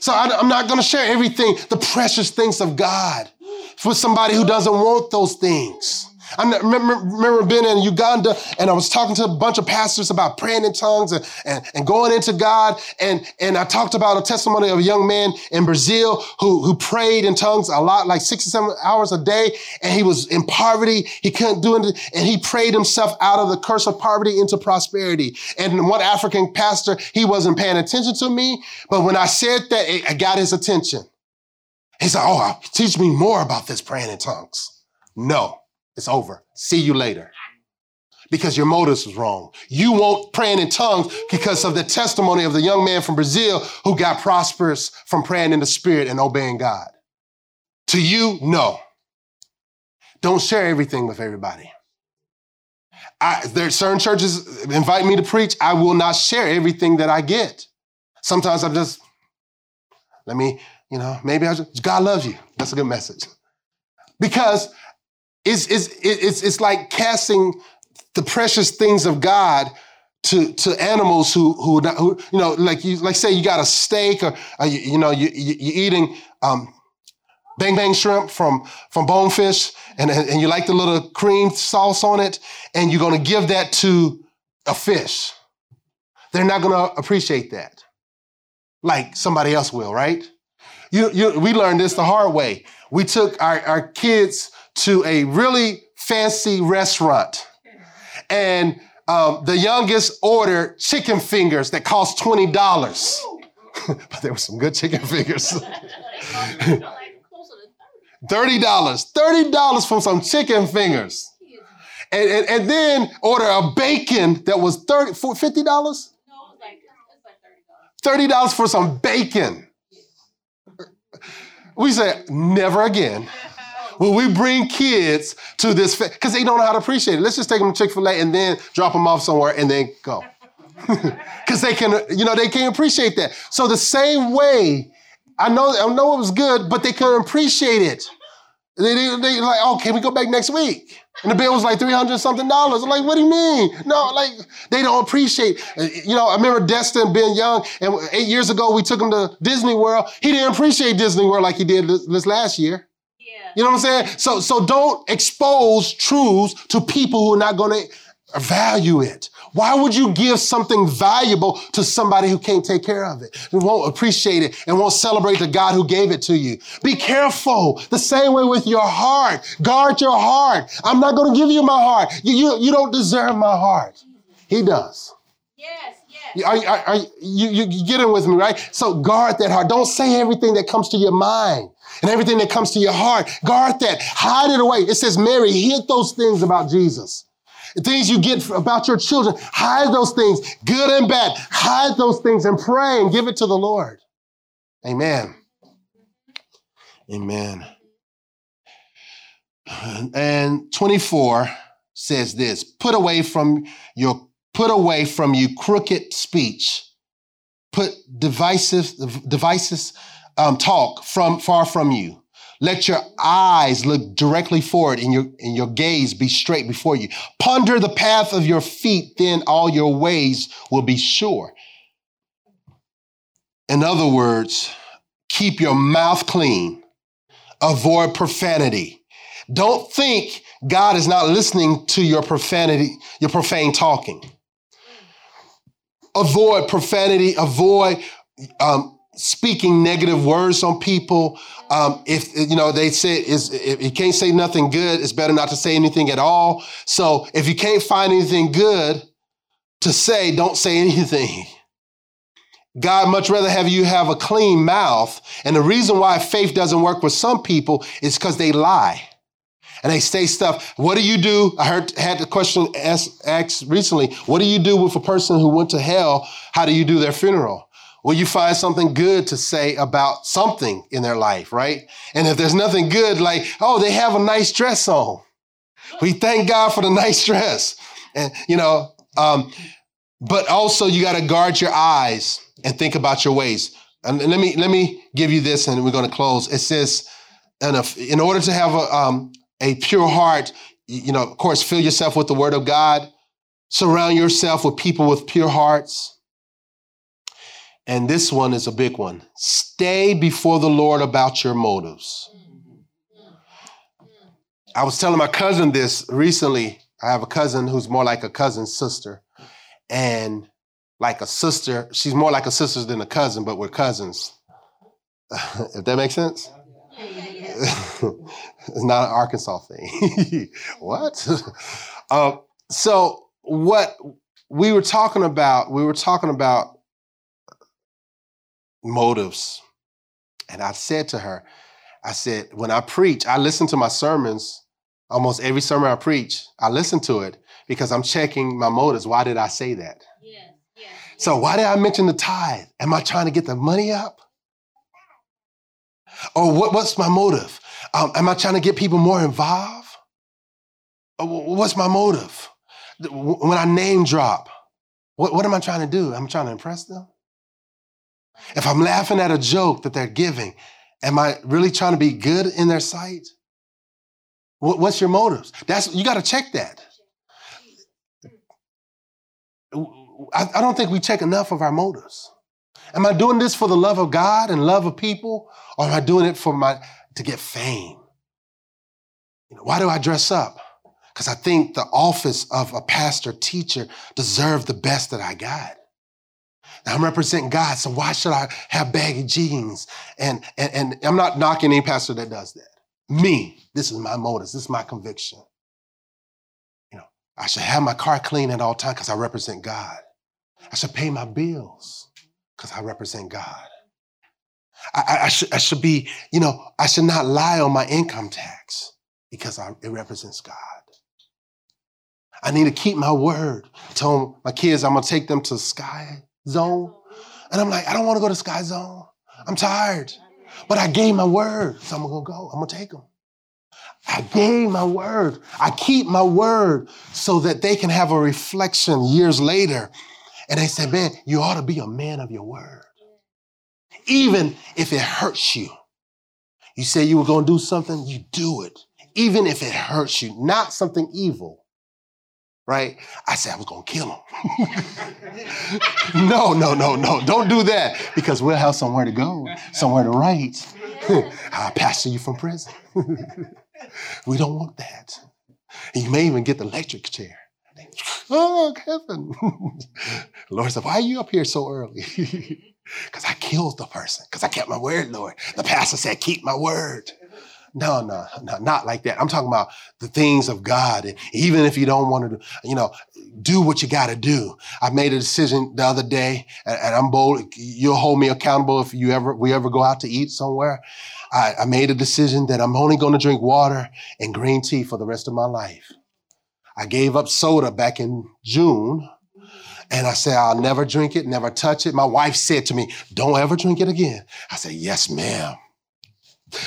So I, am not going to share everything, the precious things of God, for somebody who doesn't want those things. I remember, being in Uganda and I was talking to a bunch of pastors about praying in tongues and, and, and going into God. And, and I talked about a testimony of a young man in Brazil who, who prayed in tongues a lot, like six or seven hours a day. And he was in poverty. He couldn't do it. And he prayed himself out of the curse of poverty into prosperity. And one African pastor, he wasn't paying attention to me. But when I said that, it, got his attention. He said, Oh, teach me more about this praying in tongues. No, it's over. See you later. Because your motives was wrong. You won't praying in tongues because of the testimony of the young man from Brazil who got prosperous from praying in the spirit and obeying God. To you, no. Don't share everything with everybody. I, there certain churches invite me to preach. I will not share everything that I get. Sometimes I'm just, let me, you know, maybe I just, God loves you. That's a good message. Because it's, it's, it's, it's like casting the precious things of God to, to animals who, who, who, you know, like you, like say you got a steak or, or you, you, know, you, you, you're eating, um, bang bang shrimp from, from bonefish and, and you like the little cream sauce on it and you're going to give that to a fish. They're not going to appreciate that like somebody else will, right? You, you, we learned this the hard way. We took our, our kids to a really fancy restaurant. And um, the youngest ordered chicken fingers that cost $20. (laughs) but there were some good chicken fingers. (laughs) $30. $30 for some chicken fingers. And, and, and, then order a bacon that was 30, $50? No, like, like $30. 30 for some bacon. We said, never again will we bring kids to this because they don't know how to appreciate it. Let's just take them to Chick Fil A and then drop them off somewhere and then go, (laughs) because they can, you know, they can't appreciate that. So the same way, I know, I know it was good, but they couldn't appreciate it. They, they, they like, oh, can we go back next week? And the bill was like 300 something dollars. I'm like, what do you mean? No, like, they don't appreciate. Uh, you know, I remember Destin being young, and eight years ago, we took him to Disney World. He didn't appreciate Disney World like he did this last year. You know what I'm saying? So, so don't expose truths to people who are not going to value it. Why would you give something valuable to somebody who can't take care of it, who won't appreciate it, and won't celebrate the God who gave it to you? Be careful. The same way with your heart. Guard your heart. I'm not going to give you my heart. You, you, you don't deserve my heart. He does. Yes. Are, are, are, you, you, you get it with me, right? So guard that heart. Don't say everything that comes to your mind and everything that comes to your heart. Guard that. Hide it away. It says, Mary, hid those things about Jesus. The things you get about your children, hide those things, good and bad. Hide those things and pray and give it to the Lord. Amen. Amen. And 24 says this put away from your put away from you crooked speech put divisive devices um, talk from far from you. Let your eyes look directly forward and your, and your gaze be straight before you. Ponder the path of your feet, then all your ways will be sure. In other words, keep your mouth clean. Avoid profanity. Don't think God is not listening to your profanity, your profane talking. Avoid profanity. Avoid um, speaking negative words on people. Um, if you know they say is if you can't say nothing good, it's better not to say anything at all. So if you can't find anything good to say, don't say (laughs) anything. God much rather have you have a clean mouth. And the reason why faith doesn't work with some people is because they lie. And they say stuff. What do you do? I heard had the question asked, asked recently. What do you do with a person who went to hell? How do you do their funeral? Will you find something good to say about something in their life, right? And if there's nothing good, like, oh, they have a nice dress on. We thank God for the nice dress. And, you know, um, but also you got to guard your eyes and think about your ways. And let me, let me give you this and we're going to close. It says, in order to have a, um, a pure heart, you know, of course, fill yourself with the word of God. Surround yourself with people with pure hearts. And this one is a big one. Stay before the Lord about your motives. I was telling my cousin this recently. I have a cousin who's more like a cousin's sister. And like a sister, she's more like a sister than a cousin, but we're cousins. (laughs) if that makes sense? (laughs) it's not an Arkansas thing. (laughs) what? Uh, so what we were talking about, we were talking about motives. And I said to her, I said, when I preach, I listen to my sermons, almost every sermon I preach, I listen to it because I'm checking my motives. Why did I say that? Yeah, yeah, so why did I mention the tithe? Am I trying to get the money up? Or what, what's my motive? Um, am I trying to get people more involved? What's my motive? When I name drop, what, what am I trying to do? I'm trying to impress them. If I'm laughing at a joke that they're giving, am I really trying to be good in their sight? What's your motives? That's you got to check that. I, don't think we check enough of our motives. Am I doing this for the love of God and love of people, or am I doing it for my to get fame? You know, why do I dress up? Because I think the office of a pastor teacher deserves the best that I got. I'm representing God, so why should I have baggy jeans? And, and, and I'm not knocking any pastor that does that. Me, this is my motives, this is my conviction. You know, I should have my car clean at all times because I represent God. I should pay my bills because I represent God. I, I, I, should, I should be, you know, I should not lie on my income tax because I, it represents God. I need to keep my word. I told my kids I'm gonna take them to the Sky Zone. And I'm like, I don't want to go to Sky Zone. I'm tired. But I gave my word. So I'm gonna go. I'm gonna take them. I gave my word. I keep my word so that they can have a reflection years later and they said, man, you ought to be a man of your word. Even if it hurts you. You say you were going to do something, you do it. Even if it hurts you, not something evil. Right? I said I was going to kill him. (laughs) no, no, no, no. Don't do that because we'll have somewhere to go, somewhere to write. I'll pastor you from prison. (laughs) we don't want that. you may even get the electric chair. (laughs) Oh, Kevin. Lord said, Why are you up here so early? Because I killed the person, because I kept my word, Lord. The pastor said, Keep my word. No, no, no, not like that. I'm talking about the things of God. And even if you don't want to, you know, do what you got to do. I made a decision the other day, and, and, I'm bold. You'll hold me accountable if you ever we ever go out to eat somewhere. I, I made a decision that I'm only going to drink water and green tea for the rest of my life. I gave up soda back in June. And I said, I'll never drink it, never touch it. My wife said to me, Don't ever drink it again. I said, Yes, ma'am.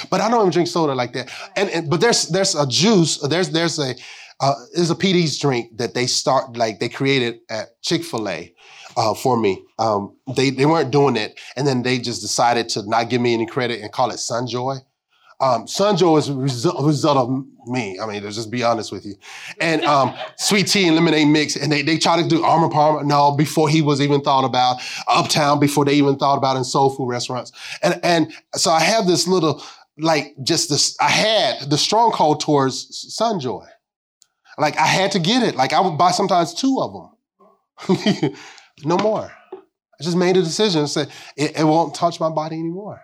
But I don't even drink soda like that. And, and but there's there's a juice, there's there's a uh, there's a PD's drink that they start like they created at Chick Fil A uh, for me. Um, they they weren't doing it, and then they just decided to not give me any credit and call it Sunjoy. Um, Sunjoy is a result, result of me. I mean, to just be honest with you. And um, sweet tea and lemonade mix. And they, they try to do Arnold Palmer. No, before he was even thought about. Uptown, before they even thought about in soul food restaurants. And, and so I have this little, like, just this, I had the stronghold towards Sunjoy. Like, I had to get it. Like, I would buy sometimes two of them. (laughs) no more. I just made a decision and said, it, it won't touch my body anymore.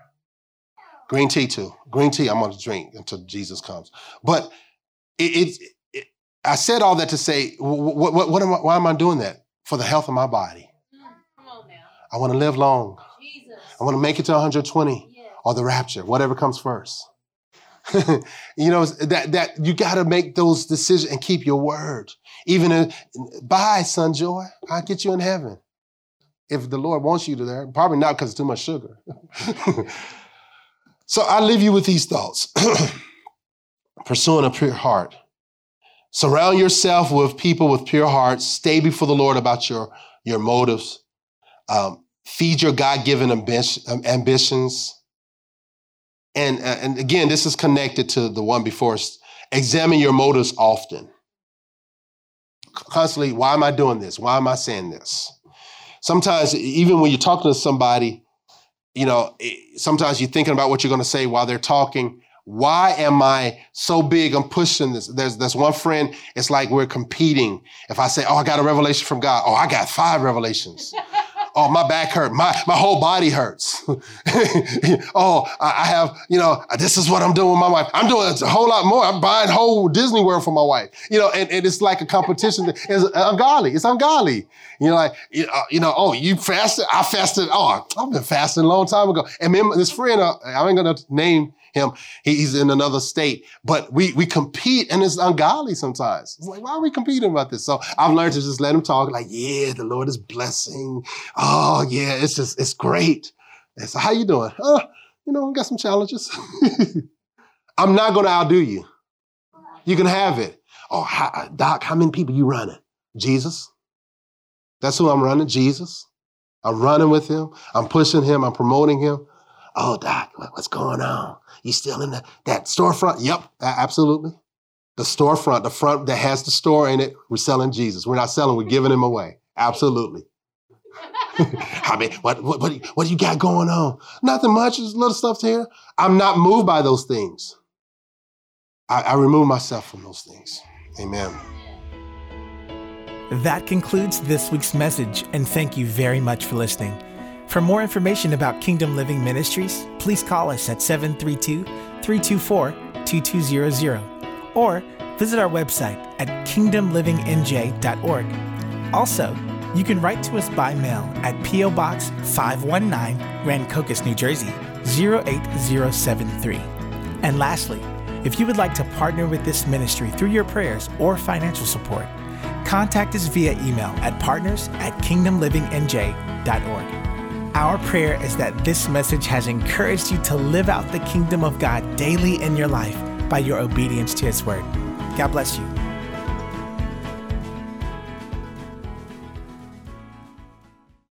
Green tea too. Green tea I'm gonna drink until Jesus comes. But it, it, it I said all that to say, what, what, what am I, why am I doing that? For the health of my body. Mm, come on now. I want to live long. Jesus. I want to make it to 120 yeah. Or the rapture, whatever comes first. (laughs) you know that that you got to make those decisions and keep your word. Even if, bye, Sunjoy, I'll get you in heaven if the Lord wants you to there. Probably not because it's too much sugar. (laughs) So I leave you with these thoughts. (clears throat) Pursuing a pure heart. Surround yourself with people with pure hearts. Stay before the Lord about your, your motives. Um, feed your God given ambition, um, ambitions. And, uh, and again, this is connected to the one before. Examine your motives often. Constantly, why am I doing this? Why am I saying this? Sometimes, even when you're talking to somebody, you know, sometimes you're thinking about what you're going to say while they're talking, Why am I so big? I'm pushing this. There's, there's one friend. It's like we're competing. If I say, Oh, I got a revelation from God. Oh, I got five revelations. (laughs) Oh, my back hurt. My, my whole body hurts. (laughs) oh, I have, you know, this is what I'm doing with my wife. I'm doing a whole lot more. I'm buying whole Disney World for my wife. You know, and, and it's like a competition. It's ungodly. It's ungodly. You know, like, you know, oh, you fasted? I fasted. Oh, I've been fasting a long time ago. And this friend, uh, I ain't going to name him. He's in another state. But we we compete and it's ungodly sometimes. It's like, why are we competing about this? So I've learned to just let him talk, like, yeah, the Lord is blessing. Oh, yeah, it's just, it's great. And so how you doing? Oh, you know, I got some challenges. (laughs) I'm not gonna outdo you. You can have it. Oh, how, Doc, how many people you running? Jesus. That's who I'm running, Jesus. I'm running with him. I'm pushing him. I'm promoting him. Oh, Doc, what's going on? You still in the, that storefront? Yep, absolutely. The storefront, the front that has the store in it, we're selling Jesus. We're not selling, we're giving him away. Absolutely. (laughs) I mean, what, what, what, what do you got going on? Nothing much, just little stuff here. I'm not moved by those things. I, I remove myself from those things. Amen. That concludes this week's message, and thank you very much for listening. For more information about Kingdom Living Ministries, please call us at 732 324 2200 or visit our website at kingdomlivingnj.org. Also, you can write to us by mail at P.O. Box 519, Rancocas, New Jersey 08073. And lastly, if you would like to partner with this ministry through your prayers or financial support, contact us via email at partners at kingdomlivingnj.org. Our prayer is that this message has encouraged you to live out the kingdom of God daily in your life by your obedience to His word. God bless you.